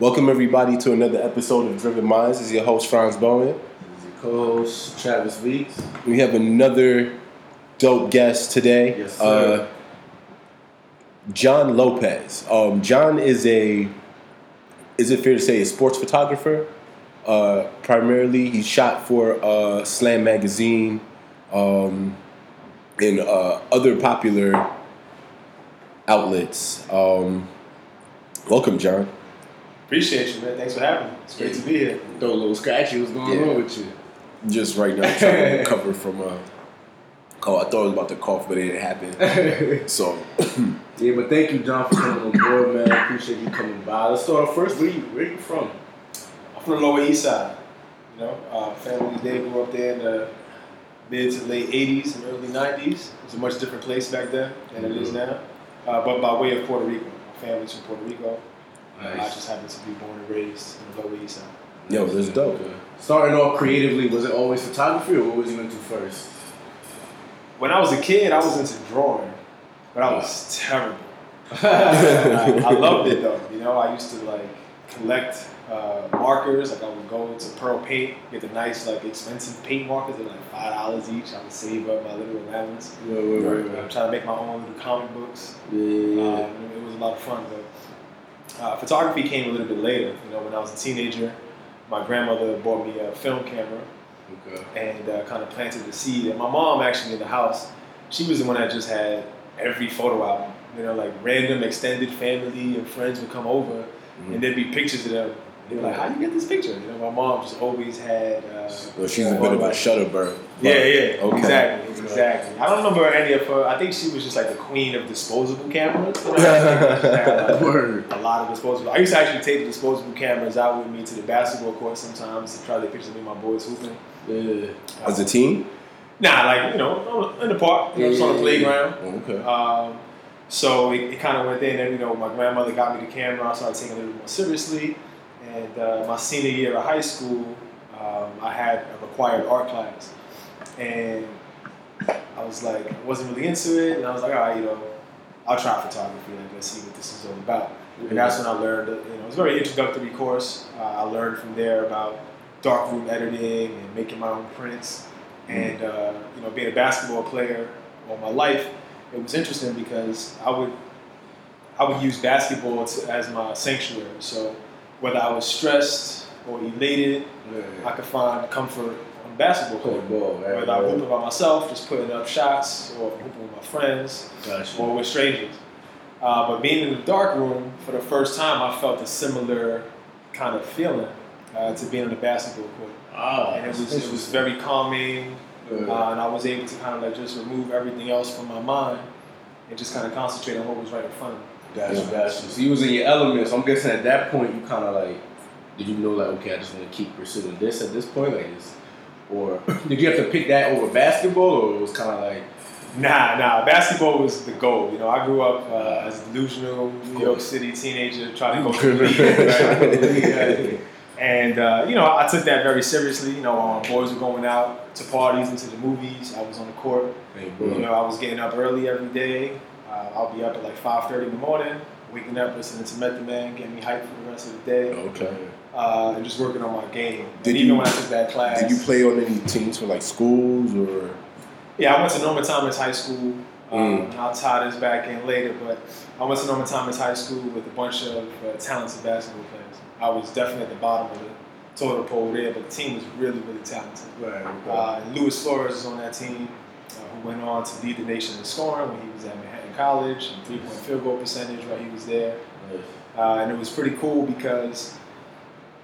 Welcome everybody to another episode of Driven Minds. This is your host Franz Bowen. This is your co-host Travis Weeks. We have another dope guest today. Yes, sir. Uh, John Lopez. Um, John is a, is it fair to say, a sports photographer? Uh, primarily, he shot for uh, Slam Magazine um, and uh, other popular outlets. Um, welcome, John. Appreciate you, man. Thanks for having me. It's great to be here. Throw a little scratchy. What's going Yeah. on with you? Just right now, trying to recover from a cough. I thought I was about to cough, but it didn't happen. So, yeah, but thank you, John, for coming on board, man. I appreciate you coming by. Let's start off first. Where you where you from? I'm from the Lower East Side. You know, uh, family they grew up there in the mid to late '80s and early '90s. It was a much different place back then than it is now. Uh, but by way of Puerto Rico, my family's from Puerto Rico. Uh, I just happen to be born and raised in the Lower East Side. yo, that's dope. Okay. Starting off creatively, was it always photography or what was you into first? When I was a kid, I was into drawing, but I was terrible. I, I loved it though. You know, I used to like collect uh, markers. Like I would go to Pearl Paint, get the nice like expensive paint markers. They're like five dollars each. I would save up my little allowance. Wait, wait, wait, I'm trying to make my own little comic books. Yeah, Um, yeah. it was a lot of fun, but uh, photography came a little bit later. You know, when I was a teenager, my grandmother bought me a film camera Okay. and uh, kind of planted the seed. And my mom actually in the house, she was the one that just had every photo album. You know, like random extended family and friends would come over, and there'd be pictures of them. They were like, "How do you get this picture?" You know, my mom just always had. Uh, Well, she's a bit of a shutterbird. yeah, yeah, Okay. exactly, exactly. I don't remember any of her. I think she was just like the queen of disposable cameras. You know? Had, like, Word. a lot of disposable. I used to actually take the disposable cameras out with me to the basketball court sometimes to try to take pictures of me and my boys hooping. Yeah. As a teen? Nah, like you know, in the park, you know, just on the playground. Oh, okay. Um, so it, it kind of went there, and you know, my grandmother got me the camera. I started taking it a little more seriously. And uh, my senior year of high school, um, I had a required art class, and I was like, I wasn't really into it, and I was like, all right, you know, I'll try photography. Like, let's see what this is all about. And that's when I learned, you know, it was a very introductory course. Uh, I learned from there about darkroom editing and making my own prints. And, uh, you know, being a basketball player all my life, it was interesting because I would, I would use basketball to, as my sanctuary. So whether I was stressed or elated, I could find comfort on the basketball court. ball, right? Whether I'm hooping by myself, just putting up shots, or hooping with my friends, Gotcha. or with strangers. Uh, but being in the dark room for the first time, I felt a similar kind of feeling uh, to being on the basketball court, Ah, and it was it was very calming, uh, and I was able to kind of like just remove everything else from my mind and just kind of concentrate on what was right in front of me. Gotcha, Yeah. gotcha. So you was in your element. So I'm guessing at that point you kind of like, did you know like, okay, I just want to keep pursuing this at this point, like this, or did you have to pick that over basketball, or it was kind of like, Nah, nah. Basketball was the goal. You know, I grew up uh, as a delusional New York. City teenager, trying to go to the league. Right? Go to the league, right? And uh, you know, I took that very seriously. You know, um, boys were going out to parties and to the movies. I was on the court. You know, I was getting up early every day. Uh, I'll be up at like 5:30 in the morning, waking up, listening to Method Man, getting me hyped for the rest of the day, Okay. uh, and just working on my game. Did and even you- when I took that class, Did you play on any teams for like schools or? Yeah, I went to Norman Thomas High School. Um, Mm. I'll tie this back in later, but I went to Norman Thomas High School with a bunch of uh, talented basketball players. I was definitely at the bottom of the totem pole there, but the team was really, really talented. right, okay. Uh, Luis Flores was on that team, uh, who went on to lead the nation in scoring when he was at Manhattan College, and three-point field goal percentage while he was there. Uh, and it was pretty cool because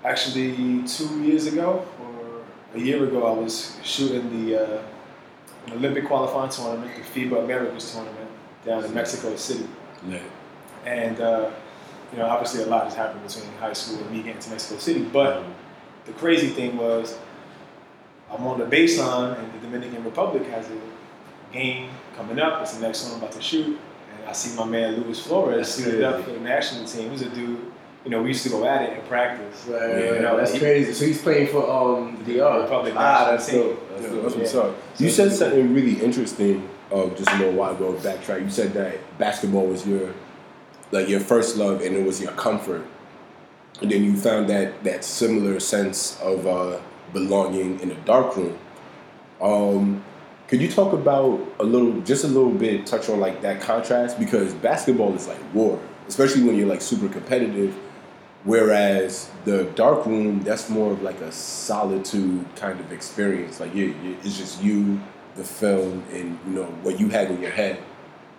actually two years ago or a year ago, I was shooting the uh, an Olympic qualifying tournament, the FIBA Americas tournament down in Mexico City. Yeah. And uh, you know, obviously a lot has happened between high school and me getting to Mexico City. But the crazy thing was, I'm on the baseline, and the Dominican Republic has a game coming up. It's the next one I'm about to shoot, I see my man Luis Flores That's suited up for the national team. He's a dude. You know, we used to go at it in practice. Right, Yeah, right, no, that's he- crazy. So he's playing for um the DR. Republic Ah, national that's team. dope. That's Yeah, dope. that's what's up. You said something really interesting. Uh, just a little while ago, backtrack. You said that basketball was your, like your first love, and it was your comfort. and then you found that that similar sense of uh, belonging in a dark room. Um, could you talk about a little, just a little bit, touch on like that contrast because basketball is like war, especially when you're like super competitive. Whereas the dark room, that's more of like a solitude kind of experience. Like you, you, it's just you, the film, and you know what you had in your head.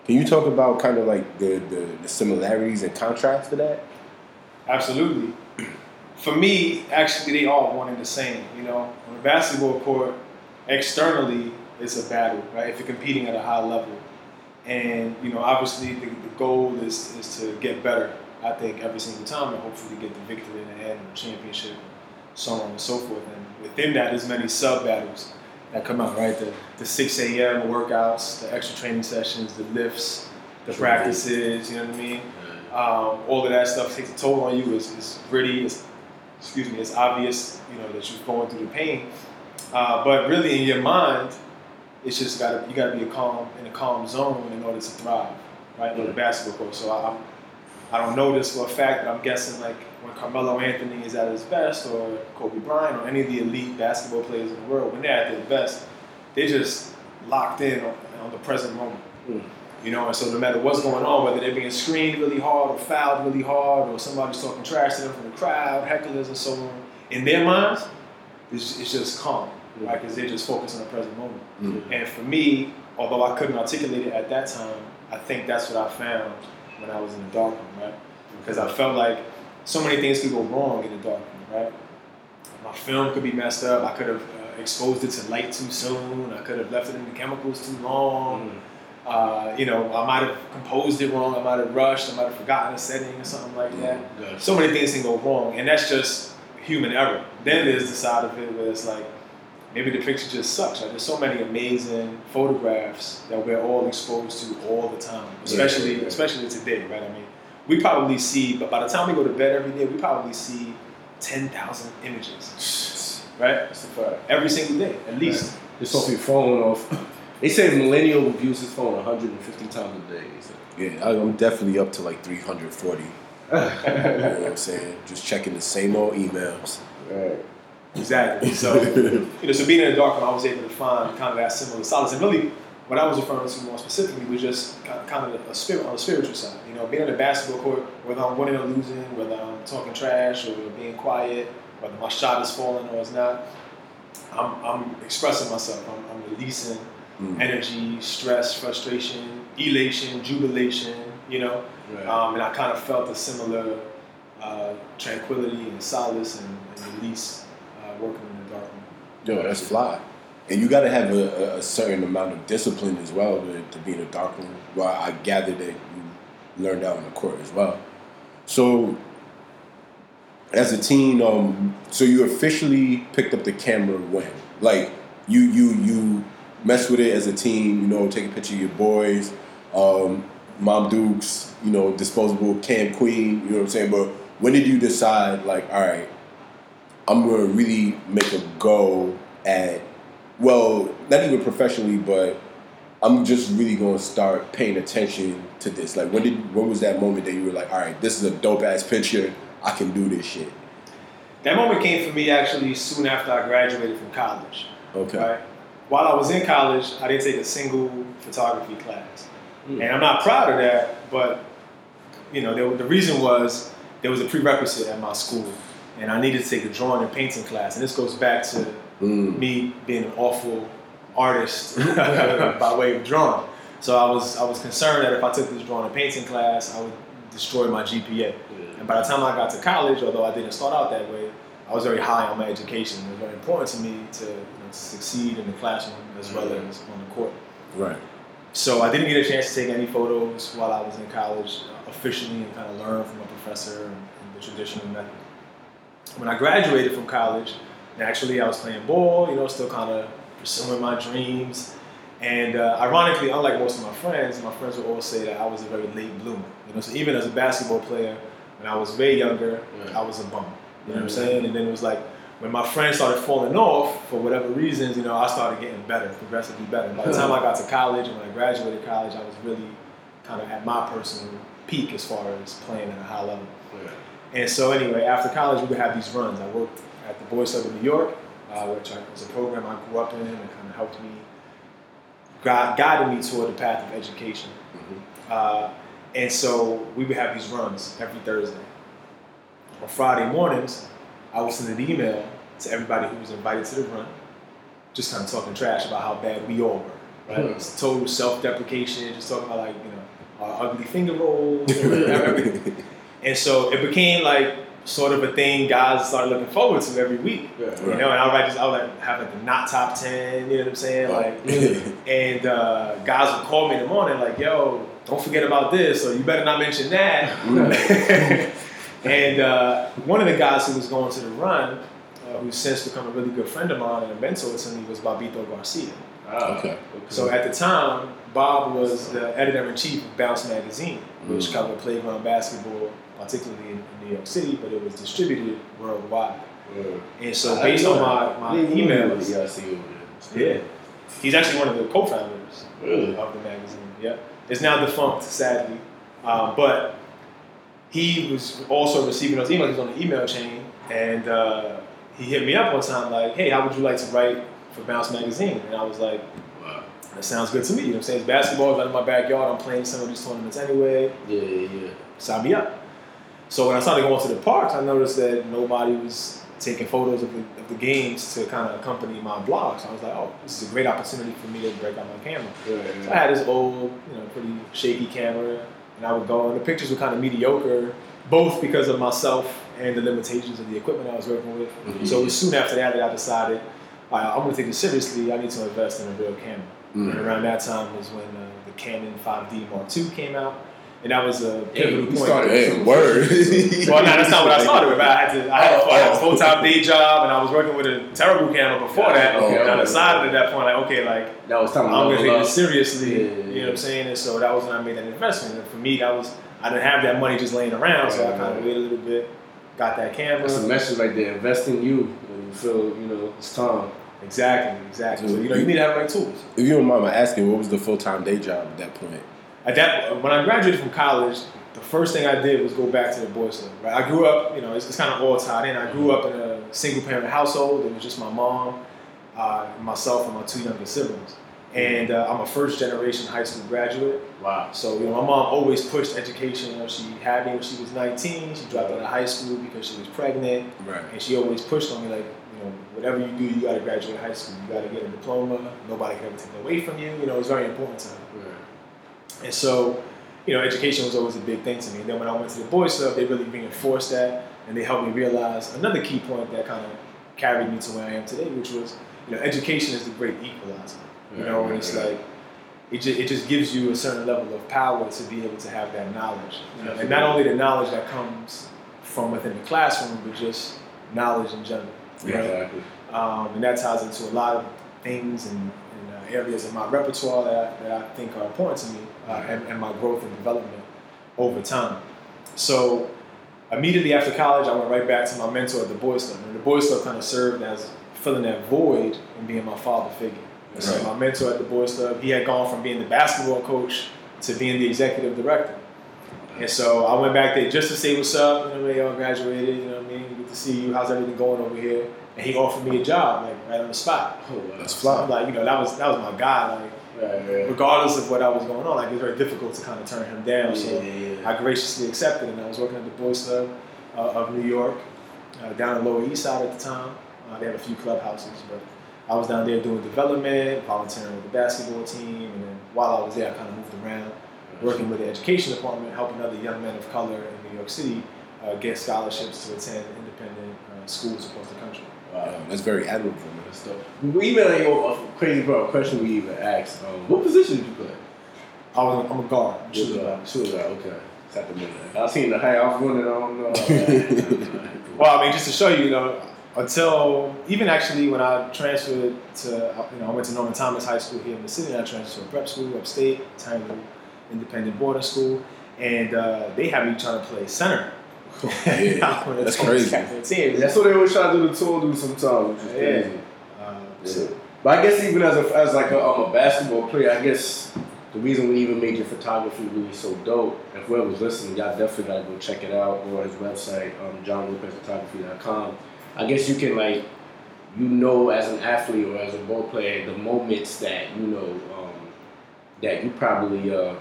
Can you talk about kind of like the, the, the similarities and contrast to that? Absolutely. For me, actually, they all one and the same. You know, on a basketball court, externally, it's a battle, right? If you're competing at a high level, and you know, obviously, the, the goal is is to get better. I think every single time, and hopefully get the victory in the end, the championship, so on and so forth. And within that, there's many sub battles that come out, right? The the 6 a.m. workouts, the extra training sessions, the lifts, the practices. You know what I mean? Um, all of that stuff takes a toll on you. It's, it's gritty. It's, excuse me. It's obvious, you know, that you're going through the pain. Uh, but really, in your mind, it's just got you got to be a calm in a calm zone in order to thrive, right? On the basketball court. So I, I don't know this for a fact, but I'm guessing like when Carmelo Anthony is at his best, or Kobe Bryant, or any of the elite basketball players in the world, when they're at their best, they're just locked in on, on the present moment. Mm. You know, and so no matter what's going on, whether they're being screened really hard or fouled really hard, or somebody's talking trash to them from the crowd, hecklers and so on, in their minds, it's, it's just calm, right? Because they're just focused on the present moment. Mm. And for me, although I couldn't articulate it at that time, I think that's what I found when I was in the dark room, right? Because I felt like so many things could go wrong in the dark room, right? My film could be messed up. I could have uh, exposed it to light too soon. I could have left it in the chemicals too long. Uh, you know, I might have composed it wrong. I might have rushed. I might have forgotten a setting or something like that. Gotcha. So many things can go wrong, and that's just human error. Then there's the side of it where it's like maybe the picture just sucks. Like there's so many amazing photographs that we're all exposed to all the time, especially Yeah. especially today, right? I mean, we probably see, but by the time we go to bed every day, we probably see ten thousand images, right? That's. Every single day, at least. Just off your phone off. They say millennial use his phone 150 times a day. So. Yeah, I- I'm definitely up to like 340. You know what I'm saying? Just checking the same old emails. Right. Exactly. So, you know, so being in the dark room, I was able to find kind of that similar solace. And really, what I was referring to more specifically was just kind of a spirit on the spiritual side. You know, being on the basketball court, whether I'm winning or losing, whether I'm talking trash or being quiet, whether my shot is falling or it's not, I'm, I'm expressing myself. I'm, I'm releasing Mm. energy, stress, frustration, elation, jubilation. You know, Right. um, and I kind of felt a similar uh, tranquility and solace and, and release working in the dark room. Yo, that's fly. And you got to have a, a- certain amount of discipline as well to, to be in a dark room. Well, I gather that you learned out on the court as well. So, as a teen, um, so you officially picked up the camera when? Like, you you you mess with it as a teen, you know, take a picture of your boys, um, Mom Dukes, you know, disposable Cam Queen, you know what I'm saying? But when did you decide, like, all right, I'm gonna really make a go at well, not even professionally, but I'm just really gonna start paying attention to this. Like when did when was that moment that you were like, all right, this is a dope ass picture, I can do this shit. That moment came for me actually soon after I graduated from college. Okay. Right? While I was in college, I didn't take a single photography class. Mm. And I'm not proud of that, but you know, there, the reason was there was a prerequisite at my school, and I needed to take a drawing and painting class. And this goes back to Mm. me being an awful artist by way of drawing. So I was I was concerned that if I took this drawing and painting class, I would destroy my GPA. And by the time I got to college, although I didn't start out that way, I was very high on my education. It was very important to me to, you know, to succeed in the classroom as well as on the court. Right. So I didn't get a chance to take any photos while I was in college uh, officially and kind of learn from a professor and, and the traditional method. When I graduated from college, naturally I was playing ball, you know, still kind of pursuing my dreams. And uh, ironically, unlike most of my friends, my friends would always say that I was a very late bloomer. You know, so even as a basketball player, when I was way younger, Yeah. I was a bum. You know what I'm saying? And then it was like when my friends started falling off for whatever reasons, you know, I started getting better, progressively better. By the time I got to college and when I graduated college, I was really kind of at my personal peak as far as playing at a high level. And so anyway, after college, we would have these runs. I worked at the Boys Club in New York, uh, which was a program I grew up in and kind of helped me, gu- guided me toward the path of education. Uh, and so we would have these runs every Thursday. On Friday mornings, I would send an email to everybody who was invited to the run, just kind of talking trash about how bad we all were. Right? Hmm. It's total self-deprecation, just talking about like you know our ugly finger rolls, and so it became like sort of a thing guys started looking forward to every week. Yeah. You know, and I would write just I would like have like the not top ten, you know what I'm saying? Like and uh, guys would call me in the morning like, yo, don't forget about this, or you better not mention that. and uh, one of the guys who was going to the run, uh, who's since become a really good friend of mine and a mentor to me, was Bobbito Garcia. Ah, Okay. So at the time, Bob was the editor in chief of Bounce Magazine, which Mm. covered playground basketball, particularly in, New York City, but it was distributed worldwide. Yeah. And so, based on my, my I didn't even know emails. Yeah, I see over there. yeah, he's actually one of the co-founders Really? of the magazine. Yeah, it's now defunct, sadly, um, but he was also receiving those emails. He was on the email chain, and uh, he hit me up one time like, "Hey, how would you like to write for Bounce Magazine?" And I was like, Wow. "That sounds good to me." You know what I'm saying? It's basketball, right in my backyard. I'm playing some of these tournaments anyway. Yeah, yeah, yeah. Sign me up. So when I started going to the parks, I noticed that nobody was taking photos of the, of the games to kind of accompany my blog. So I was like, "Oh, this is a great opportunity for me to break out my camera." Yeah, So I had this old, you know, pretty shaky camera, and I would go, and the pictures were kind of mediocre, both because of myself and the limitations of the equipment I was working with. Mhm. So it was soon after that that I decided, right, I'm going to take this seriously. I need to invest in a real camera. And Mm. around that time was when uh, the Canon 5D Mark II came out, and that was a pivotal you point. started- Hey, word. Well, no, that's not what I started with. I had to. I had, Oh, I had a oh. full time day job, and I was working with a terrible camera before that. Okay, and I okay. decided at that point, like, okay, like That was time to I'm gonna take this seriously. Yeah, yeah, You know what I'm saying? And so that was when I made that investment. And for me, that was I didn't have that money just laying around, so I kind of waited a little bit, got that camera. That's a message right there. Invest in you when you feel, you know, it's time. Exactly, exactly. So you know, you need to have the right tools. If you don't mind my asking, what was the full time day job at that point? At that, when I graduated from college, the first thing I did was go back to the boys' club. Right? I grew up, you know, it's, it's kind of all tied in. I grew up in a single parent household. It was just my mom, uh, myself, and my two younger siblings. And uh, I'm a first generation high school graduate. Wow. So, you know, my mom always pushed education. You know, she had me when she was 19. She dropped out of high school because she was pregnant. Right. And she always pushed on me, like, you know, whatever you do, you got to graduate high school. You got to get a diploma. Nobody can ever take it away from you. You know, it's very important to her. And so, you know, education was always a big thing to me. And then when I went to the Boys Club, they really reinforced that. And they helped me realize another key point that kind of carried me to where I am today, which was, you know, education is the great equalizer. You know, and it's like, it just, it just gives you a certain level of power to be able to have that knowledge. You know? And not only the knowledge that comes from within the classroom, but just knowledge in general. Yeah, right? exactly. Um, and that ties into a lot of things and, and uh, areas of my repertoire that that I think are important to me uh, and, and my growth and development over time. So immediately after college, I went right back to my mentor at the Boys Club. And the Boys Club kind of served as filling that void and being my father figure. And So my mentor at the Boys Club, he had gone from being the basketball coach to being the executive director. And so I went back there just to say what's up. You know, man, y'all graduated. You know what I mean? Good to see you. How's everything going over here? And he offered me a job, like right on the spot. Oh, wow. That's So I'm like, you know, that was that was my guy. Like, Right, right. regardless of what I was going on, like it was very difficult to kind of turn him down. Yeah, So yeah, yeah. I graciously accepted, and I was working at the Boys Club uh, of New York, uh, down in Lower East Side at the time. Uh, they have a few clubhouses, but I was down there doing development, volunteering with the basketball team, and then while I was there, I kind of moved around, working with the education department, helping other young men of color in New York City uh, get scholarships to attend independent uh, schools across the country. Wow. That's very admirable, man. Stuff. We even you a crazy bro question we even asked. Um, what position did you play? I was, I'm a guard. I'm a shooting Shooter. guard. Shooter. Okay. It's at the minute. I seen the height. I was wondering. I don't know. Well, I mean, just to show you, you know, until even actually when I transferred to, you know, I went to Norman Thomas High School here in the city, and I transferred to a prep school upstate, tiny little independent boarding school, and uh, they had me trying to play center. Yeah, that's crazy. That's what they always try to do the tour do sometimes, which is Yeah. crazy. But I guess even as a as like a, um, a basketball player, I guess the reason we even made your photography really so dope. And whoever's listening, y'all definitely gotta go check it out. On his website, um, johnlopezphotography.com. I guess you can like, you know, as an athlete or as a ball player, the moments that you know um, that you probably uh,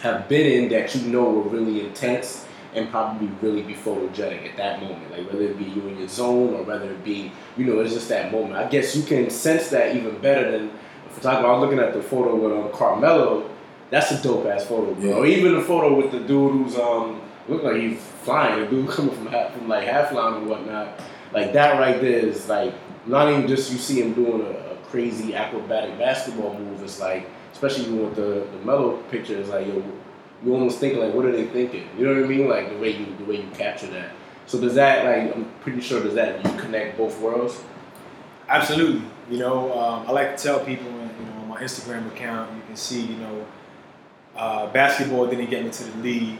have been in that you know were really intense and probably really be photogenic at that moment. Like whether it be you in your zone or whether it be, you know, it's just that moment. I guess you can sense that even better than a photographer. I was looking at the photo with um, Carmelo. That's a dope ass photo, bro. Yeah. Or even the photo with the dude who's um look like he's flying. The dude coming from half, from like half line and whatnot. Like that right there is like not even just you see him doing a, a crazy acrobatic basketball move. It's like especially even with the the Melo picture. It's like yo, you almost think like, what are they thinking? You know what I mean? Like the way you the way you capture that. So does that like I'm pretty sure does that you connect both worlds? Absolutely. You know, um, I like to tell people, you know, on my Instagram account, you can see, you know, uh, basketball didn't get me to the league,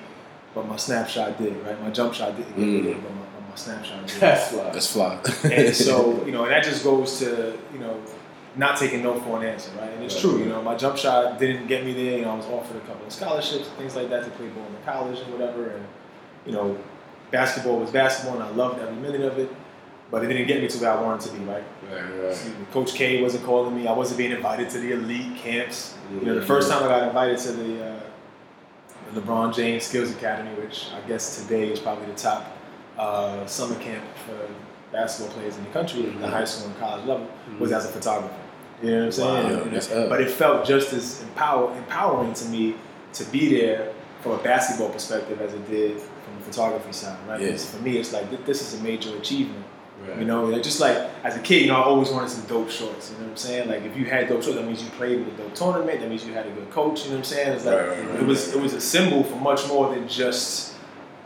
but my snapshot did, right? My jump shot didn't get me Mm. there, but my, but my snapshot did. That's why. That's fly. and so, you know, and that just goes to, you know, not taking no for an answer, right? And it's true, you know, my jump shot didn't get me there. You know, I was offered a couple of scholarships, things like that to play ball in college and whatever. And, you know, basketball was basketball and I loved every minute of it, but it didn't get me to where I wanted to be, right? Right, right. Excuse. Coach K wasn't calling me. I wasn't being invited to the elite camps. You know, the first time I got invited to the, uh, the LeBron James Skills Academy, which I guess today is probably the top uh, summer camp for basketball players in the country, at the Mhm. high school and college level, was as a photographer. You know what I'm saying? Wow, that's but it felt just as empower, empowering to me to be there from a basketball perspective as it did from the photography side, right? Yeah. For me, it's like this is a major achievement. Right. You know, just like as a kid, you know, I always wanted some dope shorts. You know what I'm saying? Like if you had dope shorts, that means you played with a dope tournament. That means you had a good coach. You know what I'm saying? It's like Right, right, it was it was a symbol for much more than just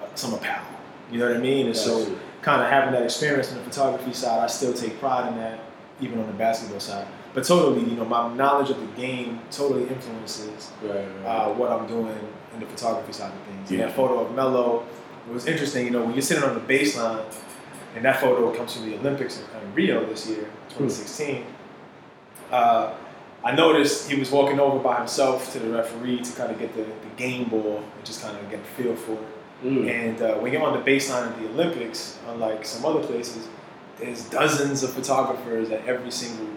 uh, some apparel. You know what I mean? And so, Gotcha. Kind of having that experience on the photography side, I still take pride in that, even on the basketball side. But totally, you know, my knowledge of the game totally influences Right, right. uh, what I'm doing in the photography side of things. And Yeah. that photo of Melo, it was interesting, you know, when you're sitting on the baseline, and that photo comes from the Olympics in in Rio this year, 2016. Uh, I noticed he was walking over by himself to the referee to kind of get the, the game ball and just kind of get a feel for it. Mm. And uh, when you're on the baseline of the Olympics, unlike some other places, there's dozens of photographers at every single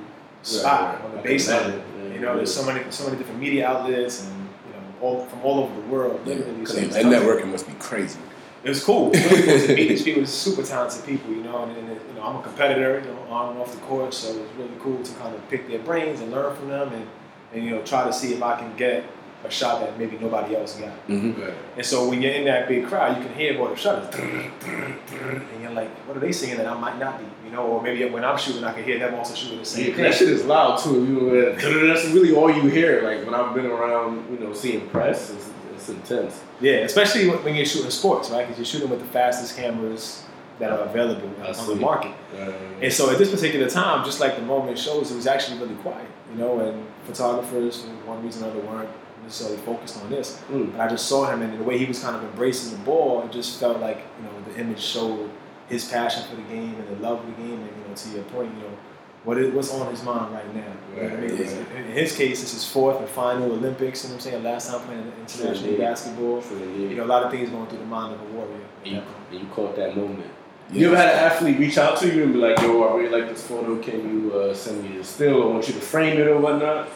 spot on the baseline. Yeah, You know, there's so many, so many different media outlets, and you know, all from all over the world. Literally, so that it's- networking must be crazy. It was cool. It was really cool to meet these people. Super talented people, you know. And, and you know, I'm a competitor, you know, on and off the court, so it was really cool to kind of pick their brains and learn from them, and and you know, try to see if I can get a shot that maybe nobody else got. Mm-hmm. Right. And so when you're in that big crowd, you can hear all the shutters, and you're like, what are they singing that I might not be, you know? Or maybe when I'm shooting, I can hear them also shooting the Yeah, same 'cause that shit is loud too. You know, that's really all you hear. Like when I've been around, you know, seeing press, it's, it's intense. Yeah, especially when when you're shooting sports, right? Because you're shooting with the fastest cameras that are available I on see. the market. Uh, And so at this particular time, just like the moment shows, it was actually really quiet, you know, and photographers, for one reason or another, weren't necessarily focused on this. mm. And I just saw him, and the way he was kind of embracing the ball, it just felt like, you know, the image showed his passion for the game and the love of the game. And, you know, to your point, you know, what is, what's on his mind right now. What I mean? Right, It's- In his case, this is fourth and final Olympics, you know what I'm saying? Last time playing international Yeah. basketball. The You know, a lot of things going through the mind of a warrior. and you, and you caught that moment. Yeah. You ever had an athlete reach out to you and be like, "Yo, I really like this photo. Can you uh, send me the still? I want you to frame it or whatnot."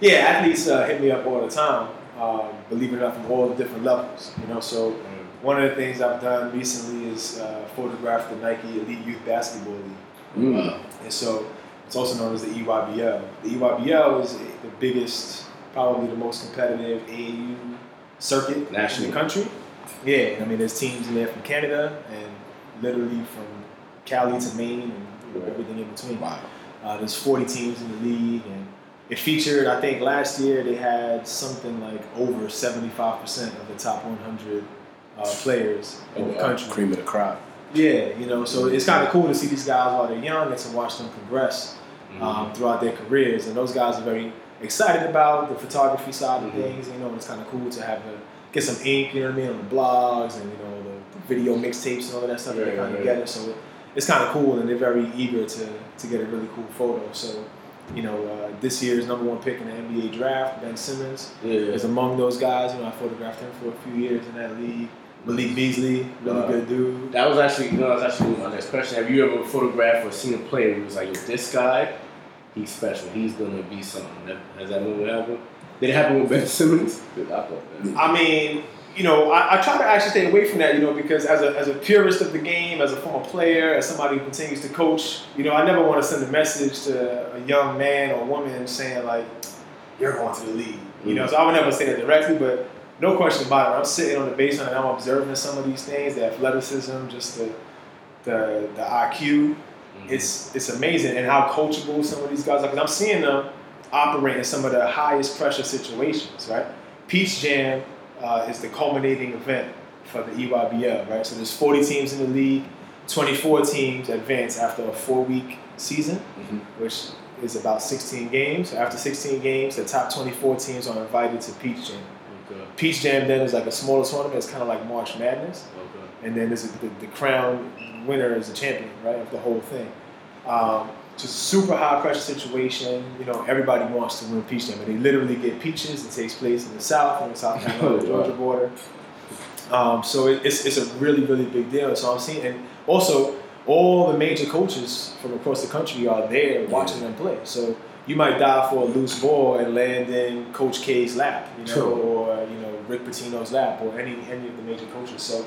Yeah, athletes uh, hit me up all the time, um, believe it or not, from all the different levels. You know, so one of the things I've done recently is uh, photograph the Nike Elite Youth Basketball League, Mm. and so it's also known as the EYBL. The EYBL is the biggest, probably the most competitive AAU circuit in the country. Yeah, I mean, there's teams in there from Canada and literally from Cali to Maine and you know, everything in between. Wow. Uh, there's 40 teams in the league, and it featured. I think last year they had something like over 75 percent of the top 100 uh, players in the Oh, country. Cream of the crop. Yeah, you know, so it's kind of cool to see these guys while they're young and to watch them progress Mm-hmm. um, throughout their careers. And those guys are very excited about the photography side of Mhm. things. You know, it's kind of cool to have a, get some ink, you know what I mean, on the blogs and you know the, the video mixtapes and all of that stuff. Right, they kind of right. get it, so it's kind of cool, and they're very eager to to get a really cool photo. So You know, uh, this year's number one pick in the NBA draft, Ben Simmons, Yeah. is among those guys. You know, I photographed him for a few years in that league. Malik Beasley, really Uh, good dude. That was actually, you know, that was actually my next question. Have you ever photographed or seen a player who was like, this guy, he's special. He's gonna be something. Has that moment happened? Did it happen with Ben Simmons? I thought. I mean, you know, I, I try to actually stay away from that, you know, because as a, as a purist of the game, as a former player, as somebody who continues to coach, you know, I never want to send a message to a young man or woman saying, like, you're going to the league. You know, so I would never say that directly, but no question about it. I'm sitting on the baseline and I'm observing some of these things, the athleticism, just the the, the IQ. Mm-hmm. It's it's amazing and how coachable some of these guys are. Because I'm seeing them operate in some of the highest pressure situations, right? Peach Jam uh, is the culminating event for the EYBL, right? So there's 40 teams in the league, 24 teams advance after a four-week season, Mhm. which is about 16 games. After 16 games, the top 24 teams are invited to Peach Jam. Okay. Peach Jam then is like a smaller tournament. It's kind of like March Madness Okay. and then there's a, the, the crown winner is the champion, right, of the whole thing. Um, just super high pressure situation. You know, everybody wants to win Peach Jam, and they literally get peaches. It takes place in the South, on the South Carolina Georgia border. Um, so it, it's, it's a really really big deal. So I'm seeing, and also all the major coaches from across the country are there watching them play. So you might die for a loose ball and land in Coach K's lap, you know, True. or you know Rick Pitino's lap, or any any of the major coaches. So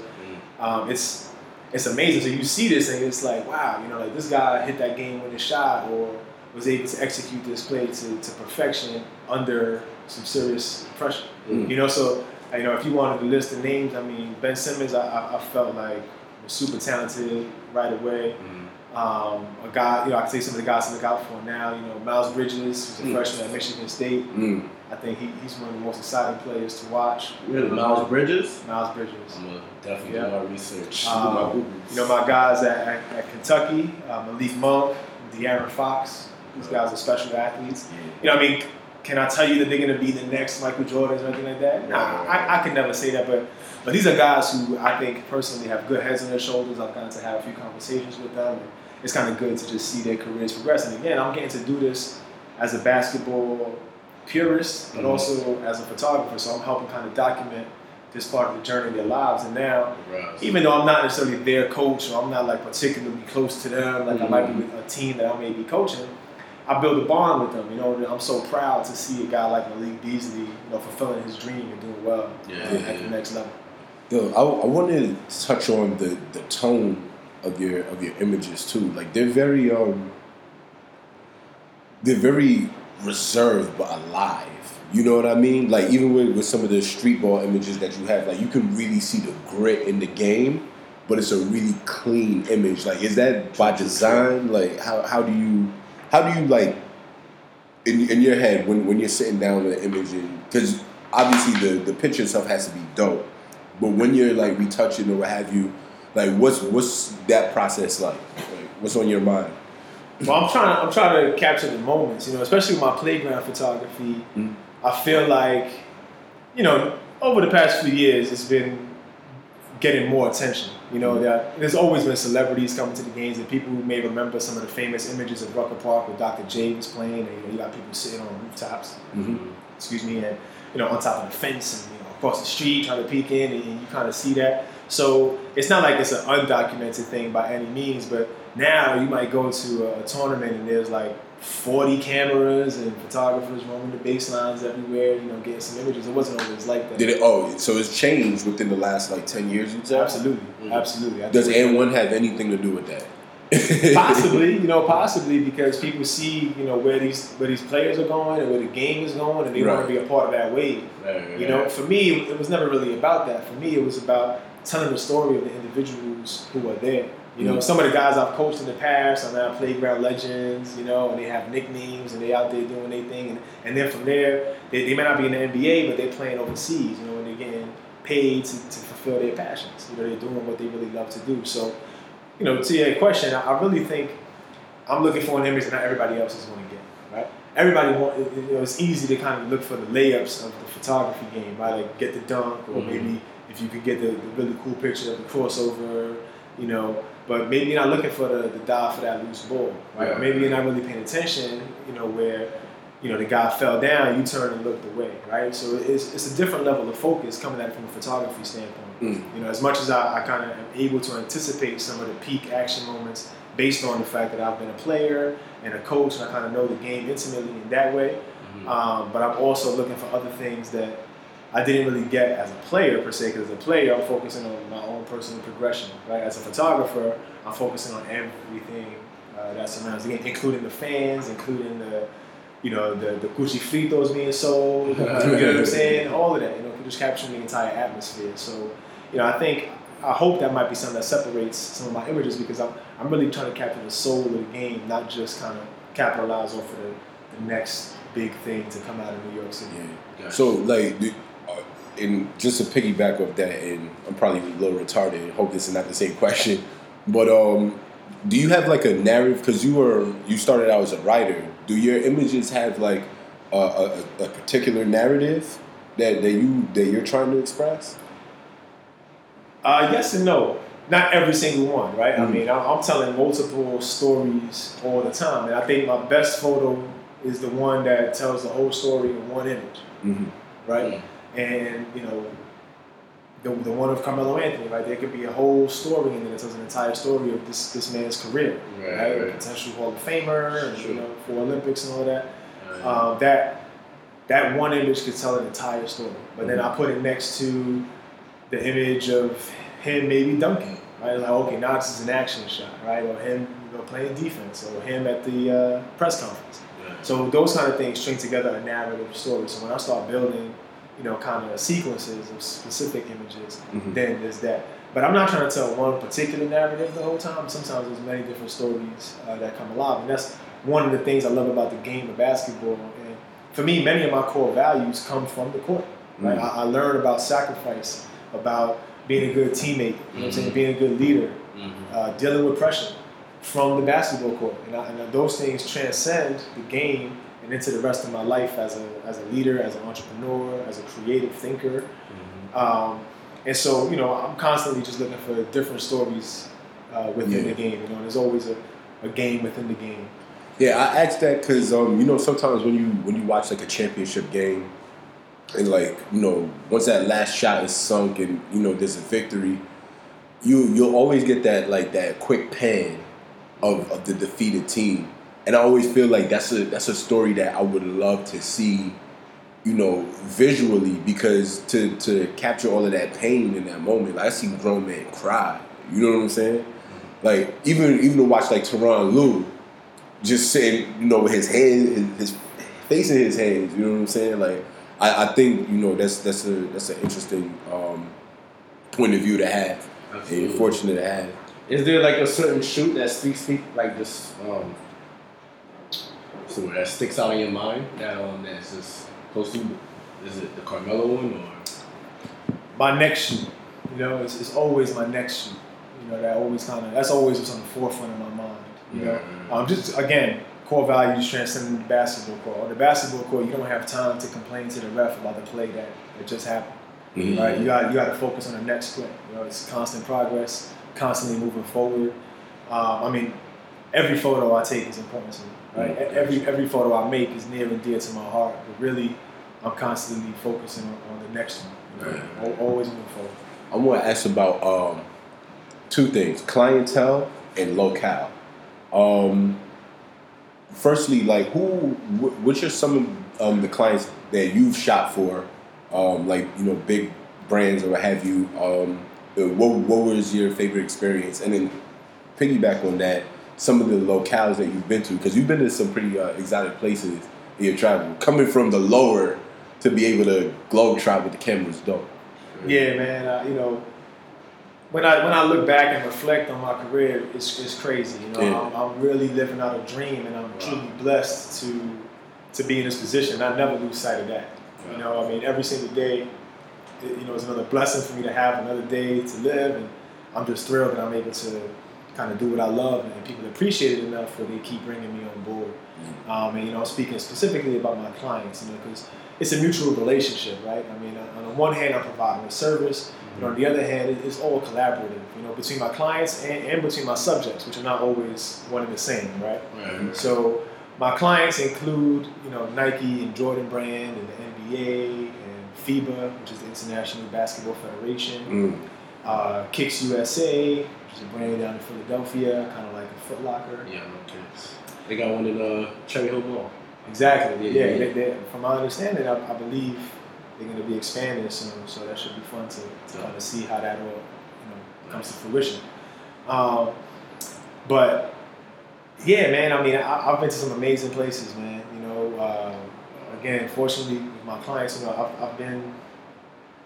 um, it's it's amazing. So you see this and it's like, wow, you know, like this guy hit that game winning shot or was able to execute this play to, to perfection under some serious pressure. Mm. You know, so you know, if you wanted to list the names, I mean, Ben Simmons, I, I, I felt like was super talented right away. Mm. Um, a guy, you know, I can say some of the guys to look out for now. You know, Miles Bridges, who's a Mm. freshman at Michigan State. I think he, he's one of the most exciting players to watch. Really, Miles Bridges? Miles Bridges. I'm gonna definitely Yeah. do my research. Um, do my. You know, my guys at, at, at Kentucky, uh, Malik Monk, De'Aaron Fox, these guys are special athletes. You know, I mean, can I tell you that they're going to be the next Michael Jordans or anything like that? No, I, I can never say that, but but these are guys who I think personally have good heads on their shoulders. I've gotten to have a few conversations with them, and it's kind of good to just see their careers progress. And again, I'm getting to do this as a basketball purist, but Mhm. also as a photographer, so I'm helping kind of document this part of the journey of their lives. And now, Right. even though I'm not necessarily their coach or I'm not like particularly close to them, like I might be with a team that I may be coaching, I build a bond with them. You know, I'm so proud to see a guy like Malik Beasley, you know, fulfilling his dream and doing well Yeah, uh, yeah, at the next level. Yo, I, I wanted to touch on the, the tone of your of your images too. Like they're very um they're very reserved but alive. You know what I mean? Like even with, with some of the street ball images that you have, like you can really see the grit in the game, but it's a really clean image. Like is that by design? Like how, how do you how do you like in, in your head when, when you're sitting down with an image because obviously the, the picture itself has to be dope but when you're like retouching or what have you like what's what's that process like, like what's on your mind Well, I'm trying. I'm trying to capture the moments, you know, especially with my playground photography. Mhm. I feel like, you know, over the past few years, it's been getting more attention. You know, that there's always been celebrities coming to the games, and people who may remember some of the famous images of Rucker Park where Dr. J was playing, and you, know, you got people sitting on rooftops, mm-hmm. excuse me, and you know, on top of the fence and you know, across the street trying to peek in, and you kind of see that. So it's not like it's an undocumented thing by any means, but now you might go to a, a tournament and there's like 40 cameras and photographers roaming the baselines everywhere, you know, getting some images. It wasn't always like that. did it oh so it's changed within the last like 10 years you'd say Absolutely, Mhm. absolutely. I does think- N1 have anything to do with that possibly, you know, possibly because people see, you know, where these where these players are going and where the game is going, and they want to be a part of that wave. Right, right, You know, for me, it was never really about that. For me, it was about telling the story of the individuals who are there. You know, some of the guys I've coached in the past are now playground legends, you know, and they have nicknames and they out there doing their thing. And, and then from there, they, they may not be in the NBA, but they're playing overseas, you know, and they're getting paid to, to fulfill their passions. You know, they're doing what they really love to do. So, you know, to your question, I, I really think I'm looking for an image that not everybody else is going to get, right? Everybody want, you know, it's easy to kind of look for the layups of the photography game, right? Like get the dunk, or Mhm. maybe if you could get the, the really cool picture of the crossover, you know. But maybe you're not looking for the, the dive for that loose ball, right? Or maybe you're not really paying attention, you know, where you know the guy fell down, you turn and looked away, right? So it's, it's a different level of focus coming at it from a photography standpoint. Mm. You know, as much as I, I kind of am able to anticipate some of the peak action moments based on the fact that I've been a player and a coach, and I kind of know the game intimately in that way. Mm-hmm. Um, but I'm also looking for other things that I didn't really get as a player per se. Because as a player, I'm focusing on my own personal progression. Right, as a photographer, I'm focusing on everything uh, that surrounds the game, including the fans, including the you know the the cuchi fritos being sold. you know what I'm saying? All of that. You know, just capturing the entire atmosphere. So, you know, I think. I hope that might be something that separates some of my images because I'm, I'm really trying to capture the soul of the game, not just kind of capitalize off of the, the next big thing to come out of New York City. Yeah. So like, the- and just to piggyback off that, and I'm probably a little retarded. Hope this is not the same question, but um, do you have like a narrative? Because you were you started out as a writer. Do your images have like a, a, a particular narrative that, that you that you're trying to express? Uh, yes and no. Not every single one, right? I Mhm. mean, I'm, I'm telling multiple stories all the time, and I think my best photo is the one that tells the whole story in one image, Mm-hmm. right? And you know, the, the one of Carmelo Anthony, right? There could be a whole story, and then it tells an entire story of this this man's career, Right, right? Right. potential Hall of Famer, and you know, for Olympics and all that. Uh, um, that that one image could tell an entire story. But then I put it next to the image of him maybe dunking, right? Like, okay, now this is an action shot, right? Or him you know, playing defense, or him at the uh, press conference. So those kind of things string together a narrative story. So when I start building, you know, kind of sequences of specific images, Mhm. then there's that. But I'm not trying to tell one particular narrative the whole time. Sometimes there's many different stories uh, that come alive, and that's one of the things I love about the game of basketball. And for me, many of my core values come from the court. Right? Mhm. I, I learned about sacrifice, about being a good teammate, you know what I'm saying, Mhm. being a good leader, Mhm. uh, dealing with pressure from the basketball court. And, I, and those things transcend the game and into the rest of my life as a, as a leader, as an entrepreneur, as a creative thinker. Mhm. Um, and so, you know, I'm constantly just looking for different stories uh, within Yeah. the game. You know, there's always a, a game within the game. Yeah, I asked that because um, you know sometimes when you when you watch like a championship game, and like you know once that last shot is sunk and you know there's a victory, you you'll always get that like that quick pan of, of the defeated team, and I always feel like that's a that's a story that I would love to see, you know, visually because to to capture all of that pain in that moment, like I see grown men cry. You know what I'm saying? Like even even to watch like Tyronn Lue just sitting, you know, with his hand, his, his face in his hands. You know what I'm saying? Like, I, I think you know that's that's a that's an interesting um, point of view to have, and Absolutely. fortunate to have. Is there like a certain shoot that speaks, like just um, so that sticks out in your mind that um that's just close to? Is it the Carmelo one or? My next shoot, you know, it's, it's always my next shoot. You know, that always kind of that's always what's on the forefront of my mind. You know, um, just again, core values transcending the basketball court. On the basketball court, you don't have time to complain to the ref about the play that, that just happened. Mhm. Right? You got you got to focus on the next play. You know, it's constant progress, constantly moving forward. Um, I mean, every photo I take is important to me. Right? Every every photo I make is near and dear to my heart. But really, I'm constantly focusing on, on the next one. You know? Right. Always moving forward. I want to ask about um, two things: clientele and locale. Um, firstly, like who, wh- which are some of um, the clients that you've shot for, um, like you know, big brands or what have you? Um, what what was your favorite experience? And then piggyback on that, some of the locales that you've been to, because you've been to some pretty uh, exotic places in your travel. Coming from the lower to be able to globe trot with the camera is dope. Yeah, man. Uh, you know, when I when I look back and reflect on my career, it's, it's crazy. You know, Yeah. I'm, I'm really living out a dream, and I'm truly blessed to to be in this position. I never lose sight of that. You know, I mean, every single day, you know, it's another blessing for me to have another day to live, and I'm just thrilled that I'm able to kind of do what I love, and people appreciate it enough where they keep bringing me on board. Um, and you know, I'm speaking specifically about my clients, you know, because it's a mutual relationship, right? I mean, on the one hand, I'm providing a service, but on the other hand, it's all collaborative, you know, between my clients and, and between my subjects, which are not always one and the same, right? Right. So my clients include, you know, Nike and Jordan Brand and the NBA and FIBA, which is the International Basketball Federation, Mm. uh, Kicks USA, is a brand down in Philadelphia, kind of like a Foot Locker. Yeah, no kids. They got one in uh, Cherry Hill Mall. Exactly. Yeah, Yeah. They, they, from my understanding, I, I believe they're going to be expanding soon, so that should be fun to, to Yeah. kind of see how that all, you know, comes to fruition. Um, but yeah, man. I mean, I, I've been to some amazing places, man. You know, uh, again, fortunately, with my clients, you know, I've, I've been